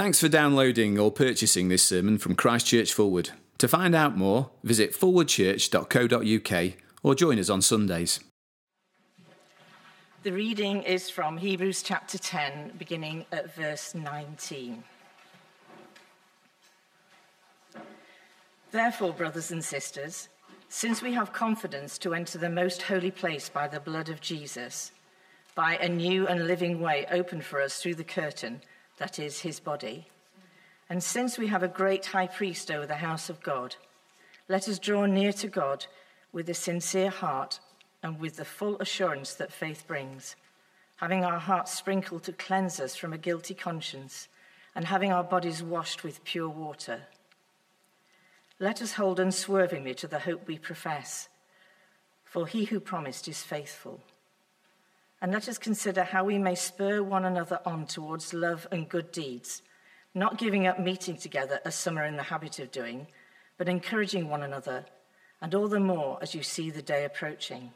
Thanks for downloading or purchasing this sermon from Christchurch Forward. To find out more, visit forwardchurch.co.uk or join us on Sundays. The reading is from Hebrews chapter 10, beginning at verse 19. Therefore, brothers and sisters, since we have confidence to enter the most holy place by the blood of Jesus, by a new and living way opened for us through the curtain, that is, his body, and since we have a great high priest over the house of God, let us draw near to God with a sincere heart and with the full assurance that faith brings, having our hearts sprinkled to cleanse us from a guilty conscience, and having our bodies washed with pure water. Let us hold unswervingly to the hope we profess, for he who promised is faithful. And let us consider how we may spur one another on towards love and good deeds, not giving up meeting together as some are in the habit of doing, but encouraging one another, and all the more as you see the day approaching.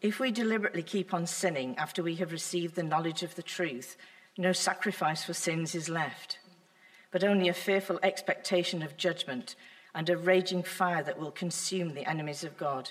If we deliberately keep on sinning after we have received the knowledge of the truth, no sacrifice for sins is left but only a fearful expectation of judgment and a raging fire that will consume the enemies of God.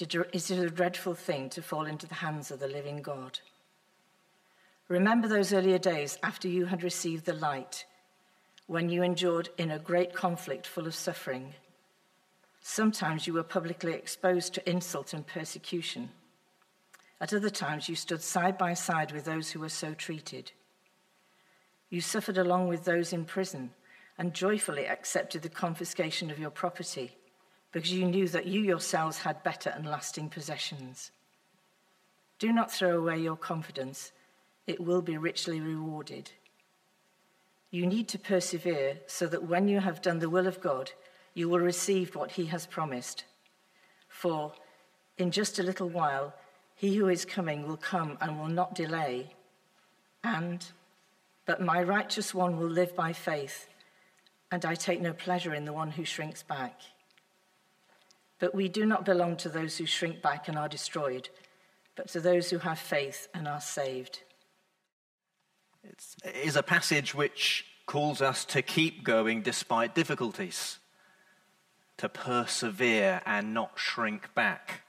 It is a dreadful thing to fall into the hands of the living God. Remember those earlier days after you had received the light, when you endured in a great conflict full of suffering. Sometimes you were publicly exposed to insult and persecution. At other times, you stood side by side with those who were so treated. You suffered along with those in prison and joyfully accepted the confiscation of your property because you knew that you yourselves had better and lasting possessions. Do not throw away your confidence, it will be richly rewarded. You need to persevere so that when you have done the will of God, you will receive what he has promised. For in just a little while, he who is coming will come and will not delay. And but my righteous one will live by faith, and I take no pleasure in the one who shrinks back. But we do not belong to those who shrink back and are destroyed, but to those who have faith and are saved. It is a passage which calls us to keep going despite difficulties, to persevere and not shrink back,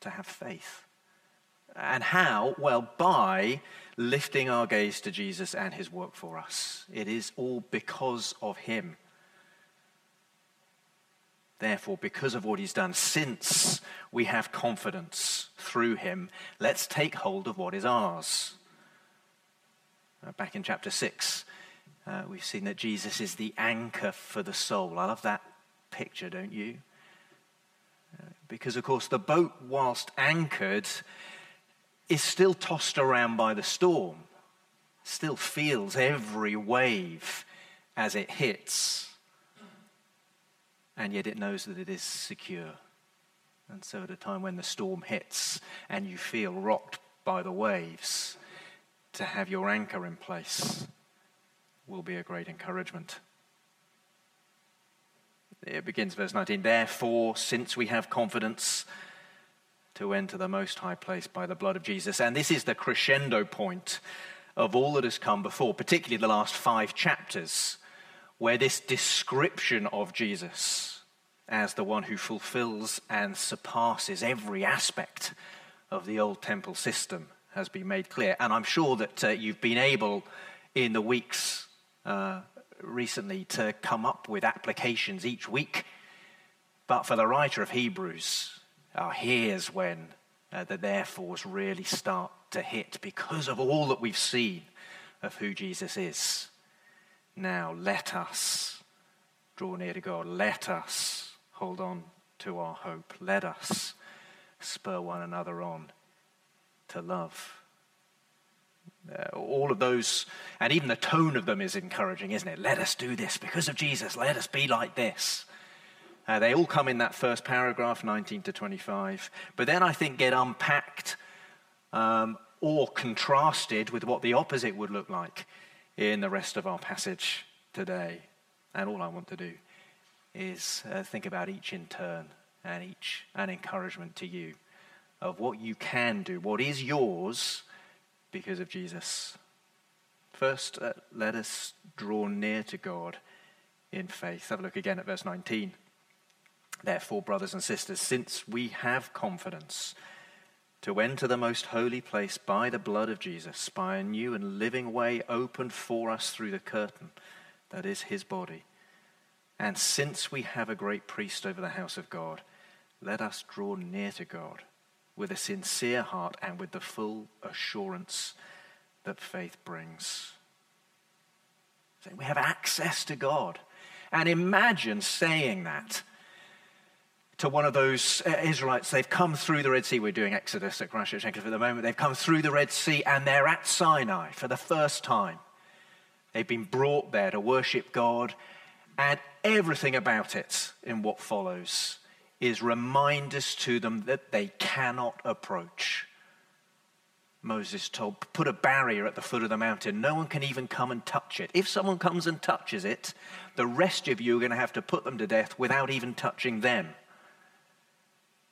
to have faith. And how? Well, by lifting our gaze to Jesus and his work for us. It is all because of him. Therefore, because of what he's done, since we have confidence through him, let's take hold of what is ours. Uh, back in chapter 6, uh, we've seen that Jesus is the anchor for the soul. I love that picture, don't you? Uh, because, of course, the boat, whilst anchored, is still tossed around by the storm, still feels every wave as it hits, and yet it knows that it is secure. And so, at a time when the storm hits and you feel rocked by the waves, to have your anchor in place will be a great encouragement. It begins, verse 19. Therefore, since we have confidence, to enter the most high place by the blood of Jesus. And this is the crescendo point of all that has come before, particularly the last five chapters, where this description of Jesus as the one who fulfills and surpasses every aspect of the old temple system has been made clear. And I'm sure that uh, you've been able in the weeks uh, recently to come up with applications each week. But for the writer of Hebrews, Oh, here's when uh, the therefores really start to hit because of all that we've seen of who Jesus is. Now, let us draw near to God. Let us hold on to our hope. Let us spur one another on to love. Uh, all of those, and even the tone of them is encouraging, isn't it? Let us do this because of Jesus. Let us be like this. Uh, they all come in that first paragraph, 19 to 25. But then I think get unpacked um, or contrasted with what the opposite would look like in the rest of our passage today. And all I want to do is uh, think about each in turn and each an encouragement to you of what you can do, what is yours because of Jesus. First, uh, let us draw near to God in faith. Have a look again at verse 19. Therefore, brothers and sisters, since we have confidence to enter the most holy place by the blood of Jesus, by a new and living way opened for us through the curtain that is his body, and since we have a great priest over the house of God, let us draw near to God with a sincere heart and with the full assurance that faith brings. So we have access to God. And imagine saying that to one of those uh, Israelites. They've come through the Red Sea. We're doing Exodus at Christchurch at the moment. They've come through the Red Sea and they're at Sinai for the first time. They've been brought there to worship God, and everything about it in what follows is reminders to them that they cannot approach. Moses told, put a barrier at the foot of the mountain. No one can even come and touch it. If someone comes and touches it, the rest of you are going to have to put them to death without even touching them.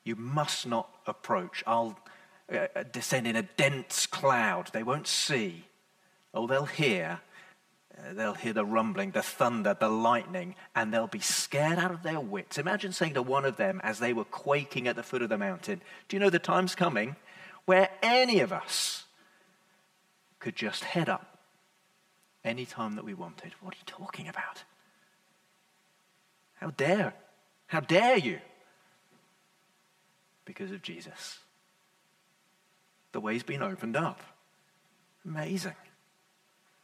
You must not approach. I'll uh, uh descend in a dense cloud. They won't see. Oh, they'll hear, uh, they'll hear the rumbling, the thunder, the lightning, and they'll be scared out of their wits. Imagine saying to one of them as they were quaking at the foot of the mountain, Do you know the time's coming where any of us could just head up any time that we wanted? What are you talking about? How dare? How dare you? Because of Jesus. The way's been opened up. Amazing.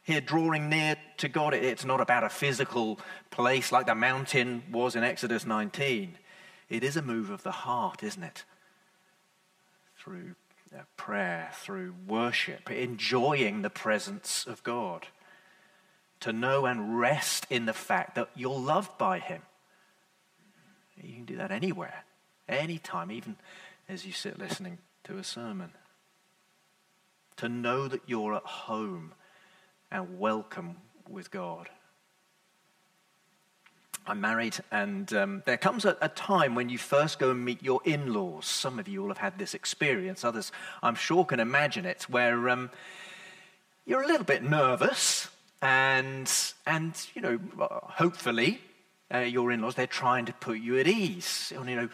Here, drawing near to God, it's not about a physical place like the mountain was in Exodus 19. It is a move of the heart, isn't it? Through uh, prayer, through worship, enjoying the presence of God. To know and rest in the fact that you're loved by Him. You can do that anywhere, anytime, even as you sit listening to a sermon. To know that you're at home and welcome with God. I'm married, and um, there comes a, a, time when you first go and meet your in laws. Some of you will have had this experience, others, I'm sure, can imagine it, where um, you're a little bit nervous, and, and you know, hopefully, uh, your in laws, they're trying to put you at ease. You know,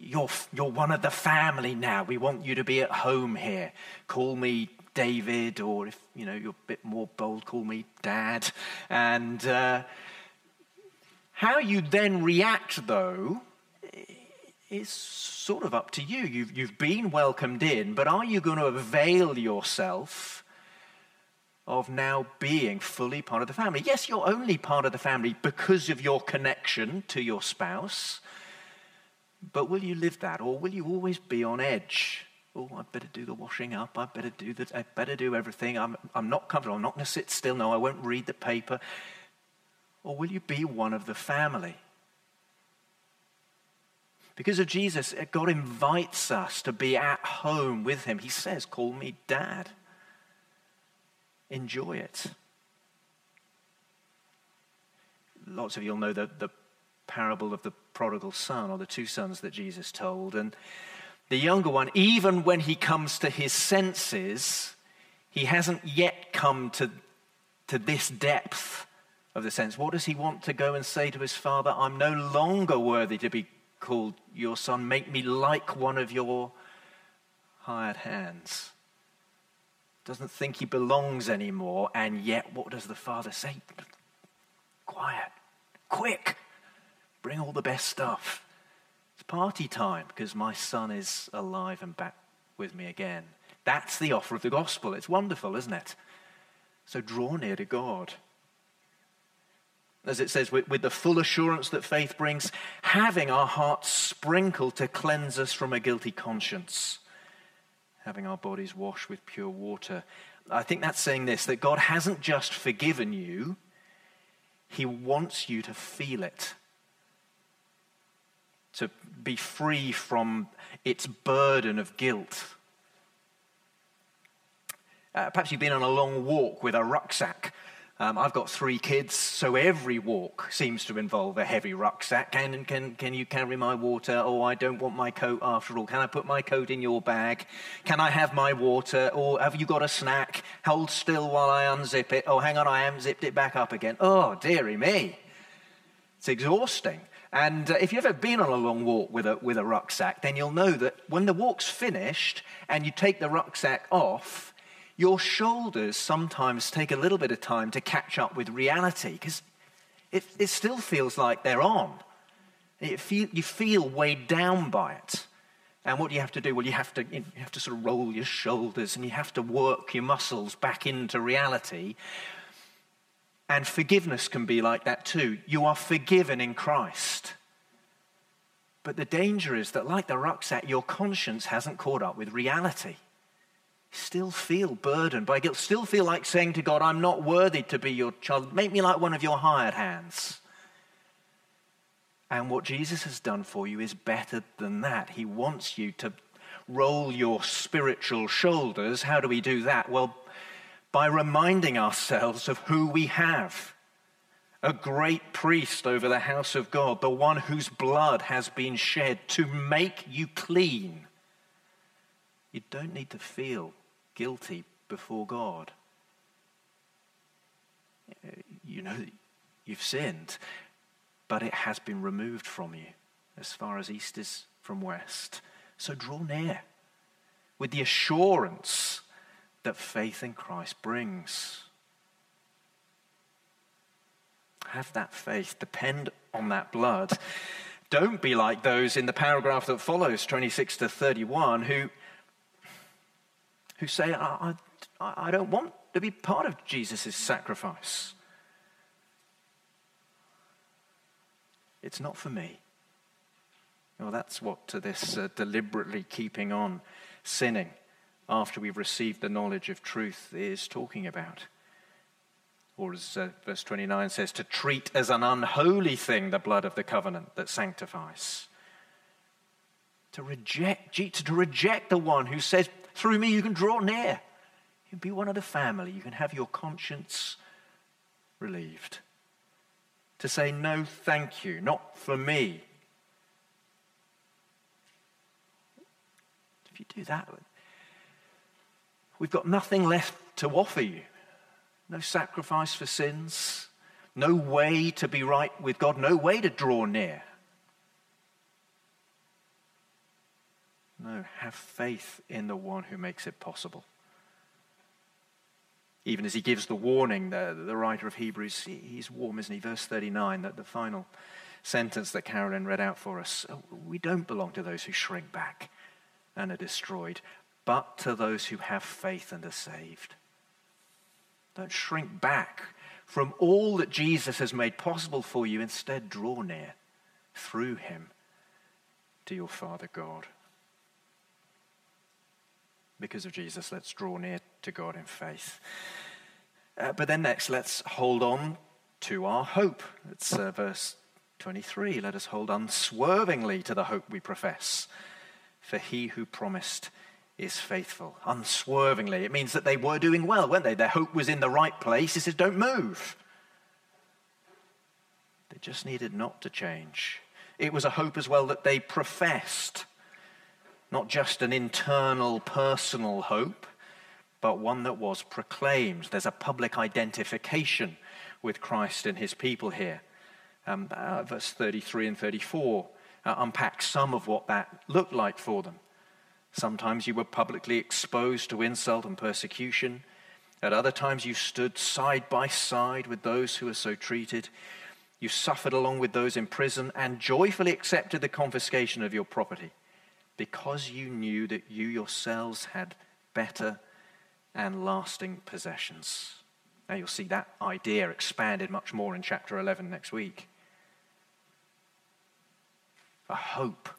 you're, you're one of the family now. We want you to be at home here. Call me David, or if you know you're a bit more bold, call me Dad. And uh, how you then react, though, is sort of up to you. You've, you've been welcomed in, but are you going to avail yourself? of now being fully part of the family. Yes, you're only part of the family because of your connection to your spouse, but will you live that or will you always be on edge? oh, I better do the washing up. I better do that. I better do everything. I'm, I'm not comfortable. I'm not going to sit still. No, I won't read the paper. Or will you be one of the family? Because of Jesus, God invites us to be at home with Him. He says, Call me dad. Enjoy it. Lots of you will know the, the parable of the prodigal son or the two sons that Jesus told. And the younger one, even when he comes to his senses, he hasn't yet come to, to this depth of the sense. What does he want to go and say to his father? I'm no longer worthy to be called your son. Make me like one of your hired hands. Doesn't think he belongs anymore, and yet what does the father say? Quiet, quick, bring all the best stuff It's party time because my son is alive and back with me again. That's the offer of the gospel. It's wonderful, isn't it? So draw near to God. As it says, with, with the full assurance that faith brings, having our hearts sprinkled to cleanse us from a guilty conscience, having our bodies washed with pure water. I think that's saying this that God hasn't just forgiven you, He wants you to feel it. To be free from its burden of guilt. Uh, perhaps you've been on a long walk with a rucksack um, I've got three kids, so every walk seems to involve a heavy rucksack. Can, can, can you carry my water? Oh, I don't want my coat after all. Can I put my coat in your bag? Can I have my water? Or have you got a snack? Hold still while I unzip it. Oh, hang on, I haven't zipped it back up again. Oh, dearie me. It's exhausting. And uh, if you've ever been on a long walk with a, with a rucksack, then you'll know that when the walk's finished and you take the rucksack off, your shoulders sometimes take a little bit of time to catch up with reality because it, it still feels like they're on. Feel, you feel weighed down by it. And what do you have to do? Well, you have to, you have to sort of roll your shoulders and you have to work your muscles back into reality. And forgiveness can be like that too. You are forgiven in Christ. But the danger is that, like the rucksack, your conscience hasn't caught up with reality still feel burdened by guilt, still feel like saying to God, I'm not worthy to be your child. Make me like one of your hired hands. And what Jesus has done for you is better than that. He wants you to roll your spiritual shoulders. How do we do that? Well, by reminding ourselves of who we have a great priest over the house of God, the one whose blood has been shed to make you clean. You don't need to feel guilty before God. Uh, you know you've sinned, but it has been removed from you as far as east is from west. So draw near with the assurance that faith in Christ brings. Have that faith, depend on that blood. Don't be like those in the paragraph that follows, 26 to 31, who who say, I, I, I don't want to be part of Jesus' sacrifice. It's not for me. Well, that's what to this uh, deliberately keeping on sinning after we've received the knowledge of truth is talking about. Or as uh, verse 29 says, to treat as an unholy thing the blood of the covenant that sanctifies. To reject, to reject the one who says, through me, you can draw near. You can be one of the family. You can have your conscience relieved. To say, no, thank you, not for me. If you do that, we've got nothing left to offer you. No sacrifice for sins, no way to be right with God, no way to draw near. No, have faith in the one who makes it possible. Even as he gives the warning, the, the writer of Hebrews, he's warm, isn't he? Verse 39, that the final sentence that Carolyn read out for us. Oh, we don't belong to those who shrink back and are destroyed, but to those who have faith and are saved. Don't shrink back from all that Jesus has made possible for you. Instead, draw near through him to your Father God because of Jesus, let's draw near to God in faith. Uh, but then next, let's hold on to our hope. It's uh, verse 23. Let us hold unswervingly to the hope we profess. For he who promised is faithful. Unswervingly. It means that they were doing well, weren't they? Their hope was in the right place. He says, don't move. They just needed not to change. It was a hope as well that they professed not just an internal personal hope, but one that was proclaimed. There's a public identification with Christ and his people here. Um, uh, verse 33 and 34 uh, unpack some of what that looked like for them. Sometimes you were publicly exposed to insult and persecution. At other times, you stood side by side with those who were so treated. You suffered along with those in prison and joyfully accepted the confiscation of your property because you knew that you yourselves had better and lasting possessions. Now you'll see that idea expanded much more in chapter 11 next week. A hope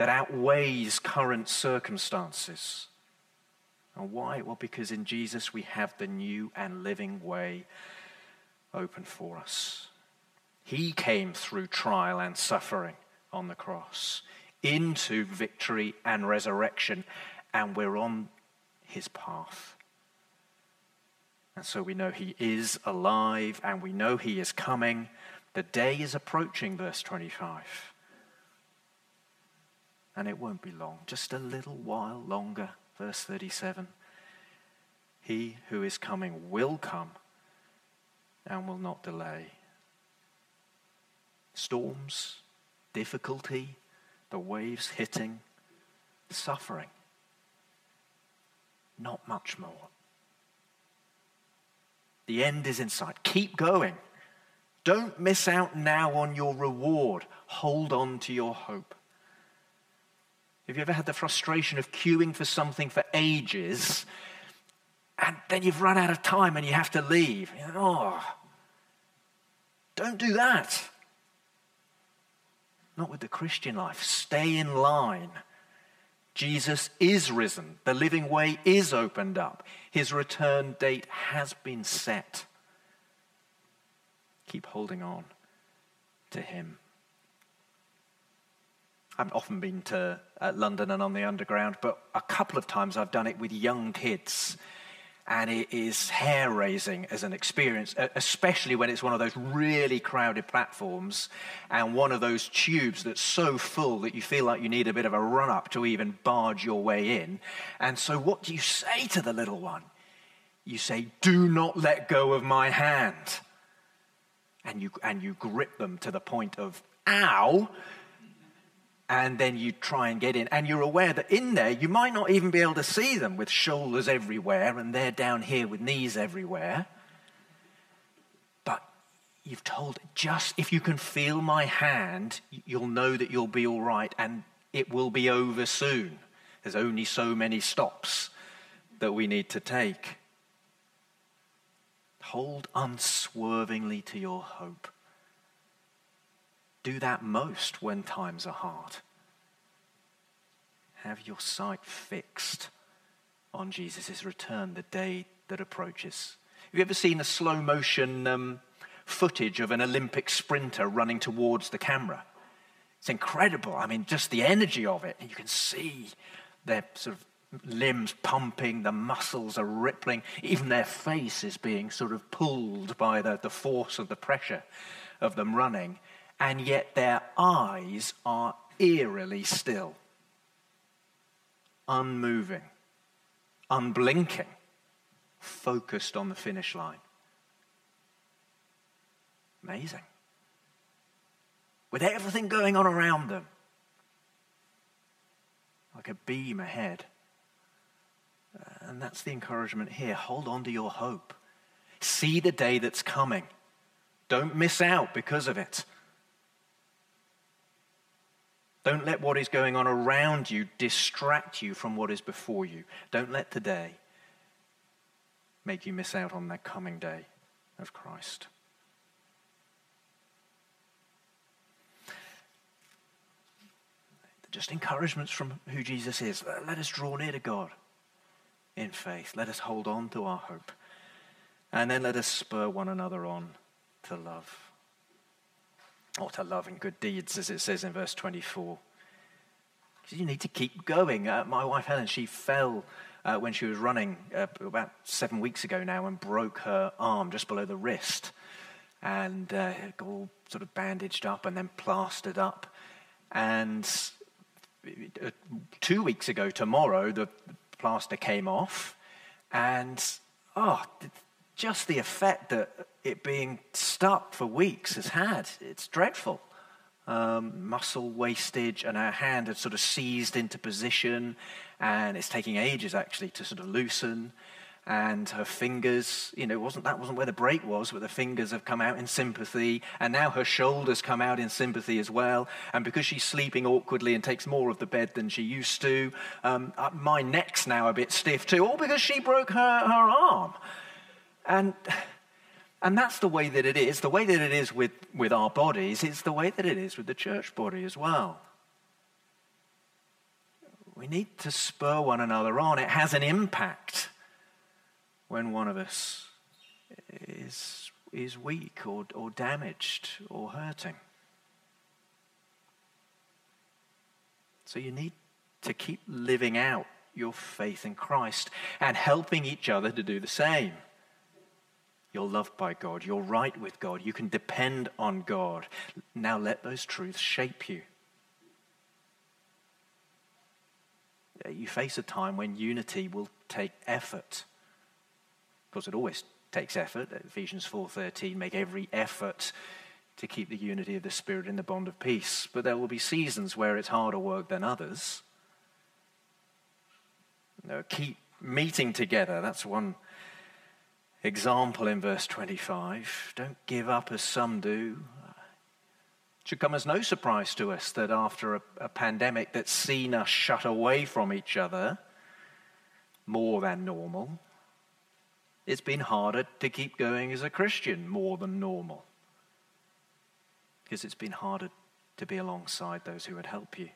that outweighs current circumstances. And why? Well, because in Jesus we have the new and living way open for us. He came through trial and suffering on the cross into victory and resurrection, and we're on his path. And so we know he is alive and we know he is coming. The day is approaching, verse 25. And it won't be long, just a little while longer, verse 37. He who is coming will come and will not delay. Storms, difficulty, the waves hitting, suffering. Not much more. The end is in sight. Keep going. Don't miss out now on your reward. Hold on to your hope. Have you ever had the frustration of queuing for something for ages and then you've run out of time and you have to leave? Oh, don't do that. Not with the Christian life. Stay in line. Jesus is risen. The living way is opened up. His return date has been set. Keep holding on to him. I've often been to uh, London and on the Underground, but a couple of times I've done it with young kids and it is hair raising as an experience, especially when it's one of those really crowded platforms and one of those tubes that's so full that you feel like you need a bit of a run up to even barge your way in. And so, what do you say to the little one? You say, Do not let go of my hand. And you, and you grip them to the point of, Ow! And then you try and get in. And you're aware that in there, you might not even be able to see them with shoulders everywhere, and they're down here with knees everywhere. But you've told just if you can feel my hand, you'll know that you'll be all right, and it will be over soon. There's only so many stops that we need to take. Hold unswervingly to your hope do that most when times are hard. Have your sight fixed on Jesus' return, the day that approaches. Have you ever seen a slow motion um, footage of an Olympic sprinter running towards the camera? It's incredible. I mean, just the energy of it. You can see their sort of limbs pumping, the muscles are rippling, even their face is being sort of pulled by the, the force of the pressure of them running and yet their eyes are eerily still, unmoving, unblinking, focused on the finish line. Amazing. With everything going on around them, like a beam ahead. And that's the encouragement here. Hold on to your hope. See the day that's coming. Don't miss out because of it. Don't let what is going on around you distract you from what is before you. Don't let today make you miss out on that coming day of Christ. Just encouragements from who Jesus is. Let us draw near to God in faith. Let us hold on to our hope. And then let us spur one another on to love or to love and good deeds, as it says in verse 24. You need to keep going. Uh, my wife Helen, she fell uh, when she was running uh, about seven weeks ago now and broke her arm just below the wrist. And uh, all sort of bandaged up and then plastered up. And uh, two weeks ago, tomorrow, the plaster came off. And, oh, just the effect that it being stuck for weeks has had. It's dreadful. Um, muscle wastage, and her hand had sort of seized into position, and it's taking ages actually to sort of loosen. And her fingers, you know, wasn't that wasn't where the break was, but the fingers have come out in sympathy, and now her shoulders come out in sympathy as well. And because she's sleeping awkwardly and takes more of the bed than she used to, um, uh, my neck's now a bit stiff too, all because she broke her, her arm. And, and that's the way that it is. The way that it is with, with our bodies, it's the way that it is with the church body as well. We need to spur one another on. It has an impact when one of us is, is weak or, or damaged or hurting. So you need to keep living out your faith in Christ and helping each other to do the same. You're loved by God. You're right with God. You can depend on God. Now let those truths shape you. You face a time when unity will take effort. Of course, it always takes effort. Ephesians 4:13 make every effort to keep the unity of the spirit in the bond of peace. But there will be seasons where it's harder work than others. You know, keep meeting together. That's one example in verse 25. Don't give up as some do. It should come as no surprise to us that after a, a pandemic that's seen us shut away from each other more than normal, it's been harder to keep going as a Christian more than normal. Because it's been harder to be alongside those who would help you.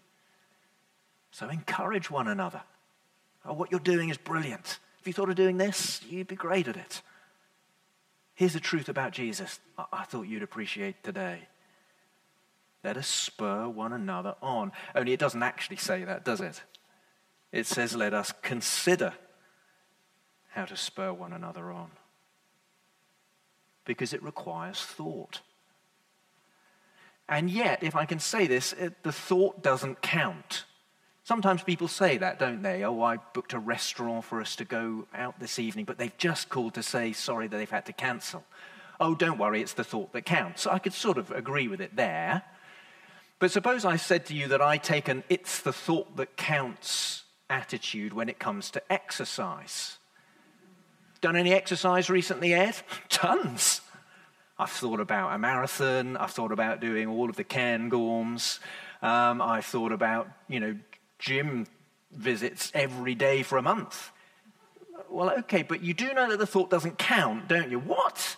So encourage one another. Oh, what you're doing is brilliant. If you thought of doing this, you'd be great at it. Here's the truth about Jesus I thought you'd appreciate today. Let us spur one another on. Only it doesn't actually say that, does it? It says, let us consider how to spur one another on. Because it requires thought. And yet, if I can say this, it, the thought doesn't count. Sometimes people say that, don't they? Oh, I booked a restaurant for us to go out this evening, but they've just called to say sorry that they've had to cancel. Oh, don't worry, it's the thought that counts. So I could sort of agree with it there. But suppose I said to you that I take an it's the thought that counts attitude when it comes to exercise. Done any exercise recently, Ed? Tons. I've thought about a marathon. I've thought about doing all of the Cairngorms. Um, I've thought about, you know, gym visits every day for a month. Well, okay, but you do know that the thought doesn't count, don't you? What?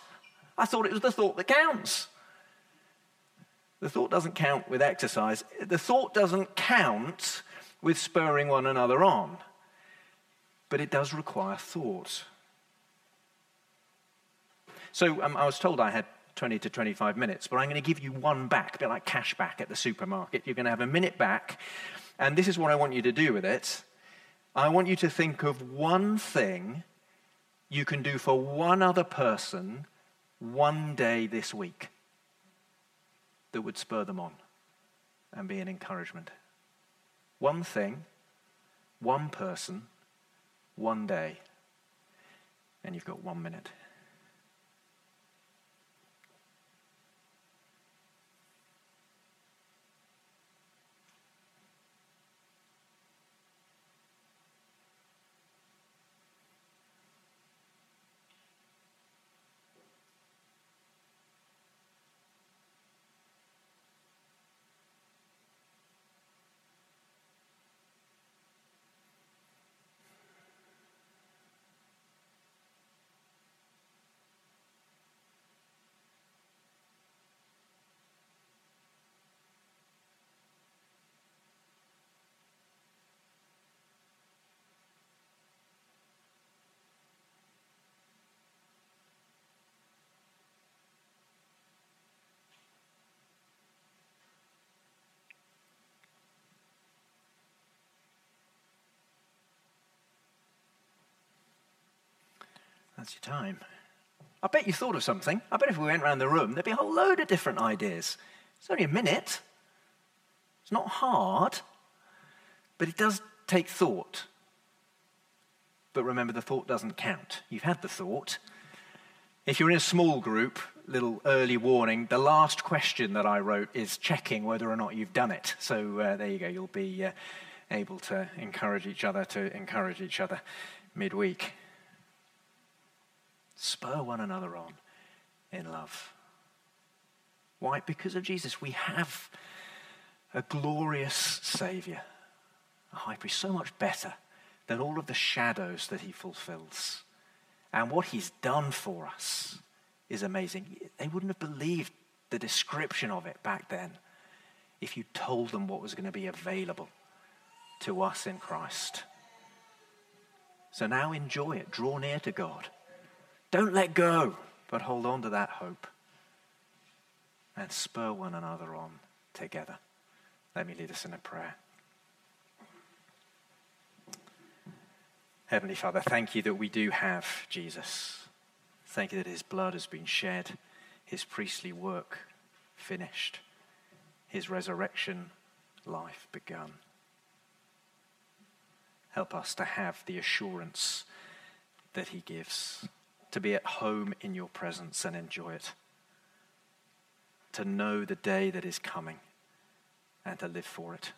I thought it was the thought that counts. The thought doesn't count with exercise. The thought doesn't count with spurring one another on. But it does require thought. So um, I was told I had 20 to 25 minutes, but I'm going to give you one back, a bit like cash back at the supermarket. You're going to have a minute back and this is what I want you to do with it. I want you to think of one thing you can do for one other person one day this week that would spur them on and be an encouragement. One thing, one person, one day. And you've got one minute. That's your time. I bet you thought of something. I bet if we went around the room, there'd be a whole load of different ideas. It's only a minute. It's not hard, but it does take thought. But remember, the thought doesn't count. You've had the thought. If you're in a small group, little early warning, the last question that I wrote is checking whether or not you've done it. So uh, there you go. You'll be uh, able to encourage each other to encourage each other midweek. Spur one another on in love. Why? Because of Jesus, we have a glorious Savior, a high priest, so much better than all of the shadows that he fulfills. And what he's done for us is amazing. They wouldn't have believed the description of it back then if you told them what was going to be available to us in Christ. So now enjoy it. Draw near to God. Don't let go, but hold on to that hope and spur one another on together. Let me lead us in a prayer. Heavenly Father, thank you that we do have Jesus. Thank you that his blood has been shed, his priestly work finished, his resurrection life begun. Help us to have the assurance that he gives, to be at home in your presence and enjoy it, to know the day that is coming and to live for it,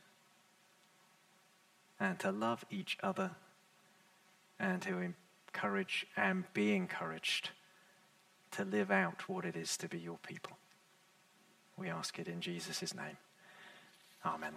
and to love each other and to encourage and be encouraged to live out what it is to be your people. We ask it in Jesus' name. Amen.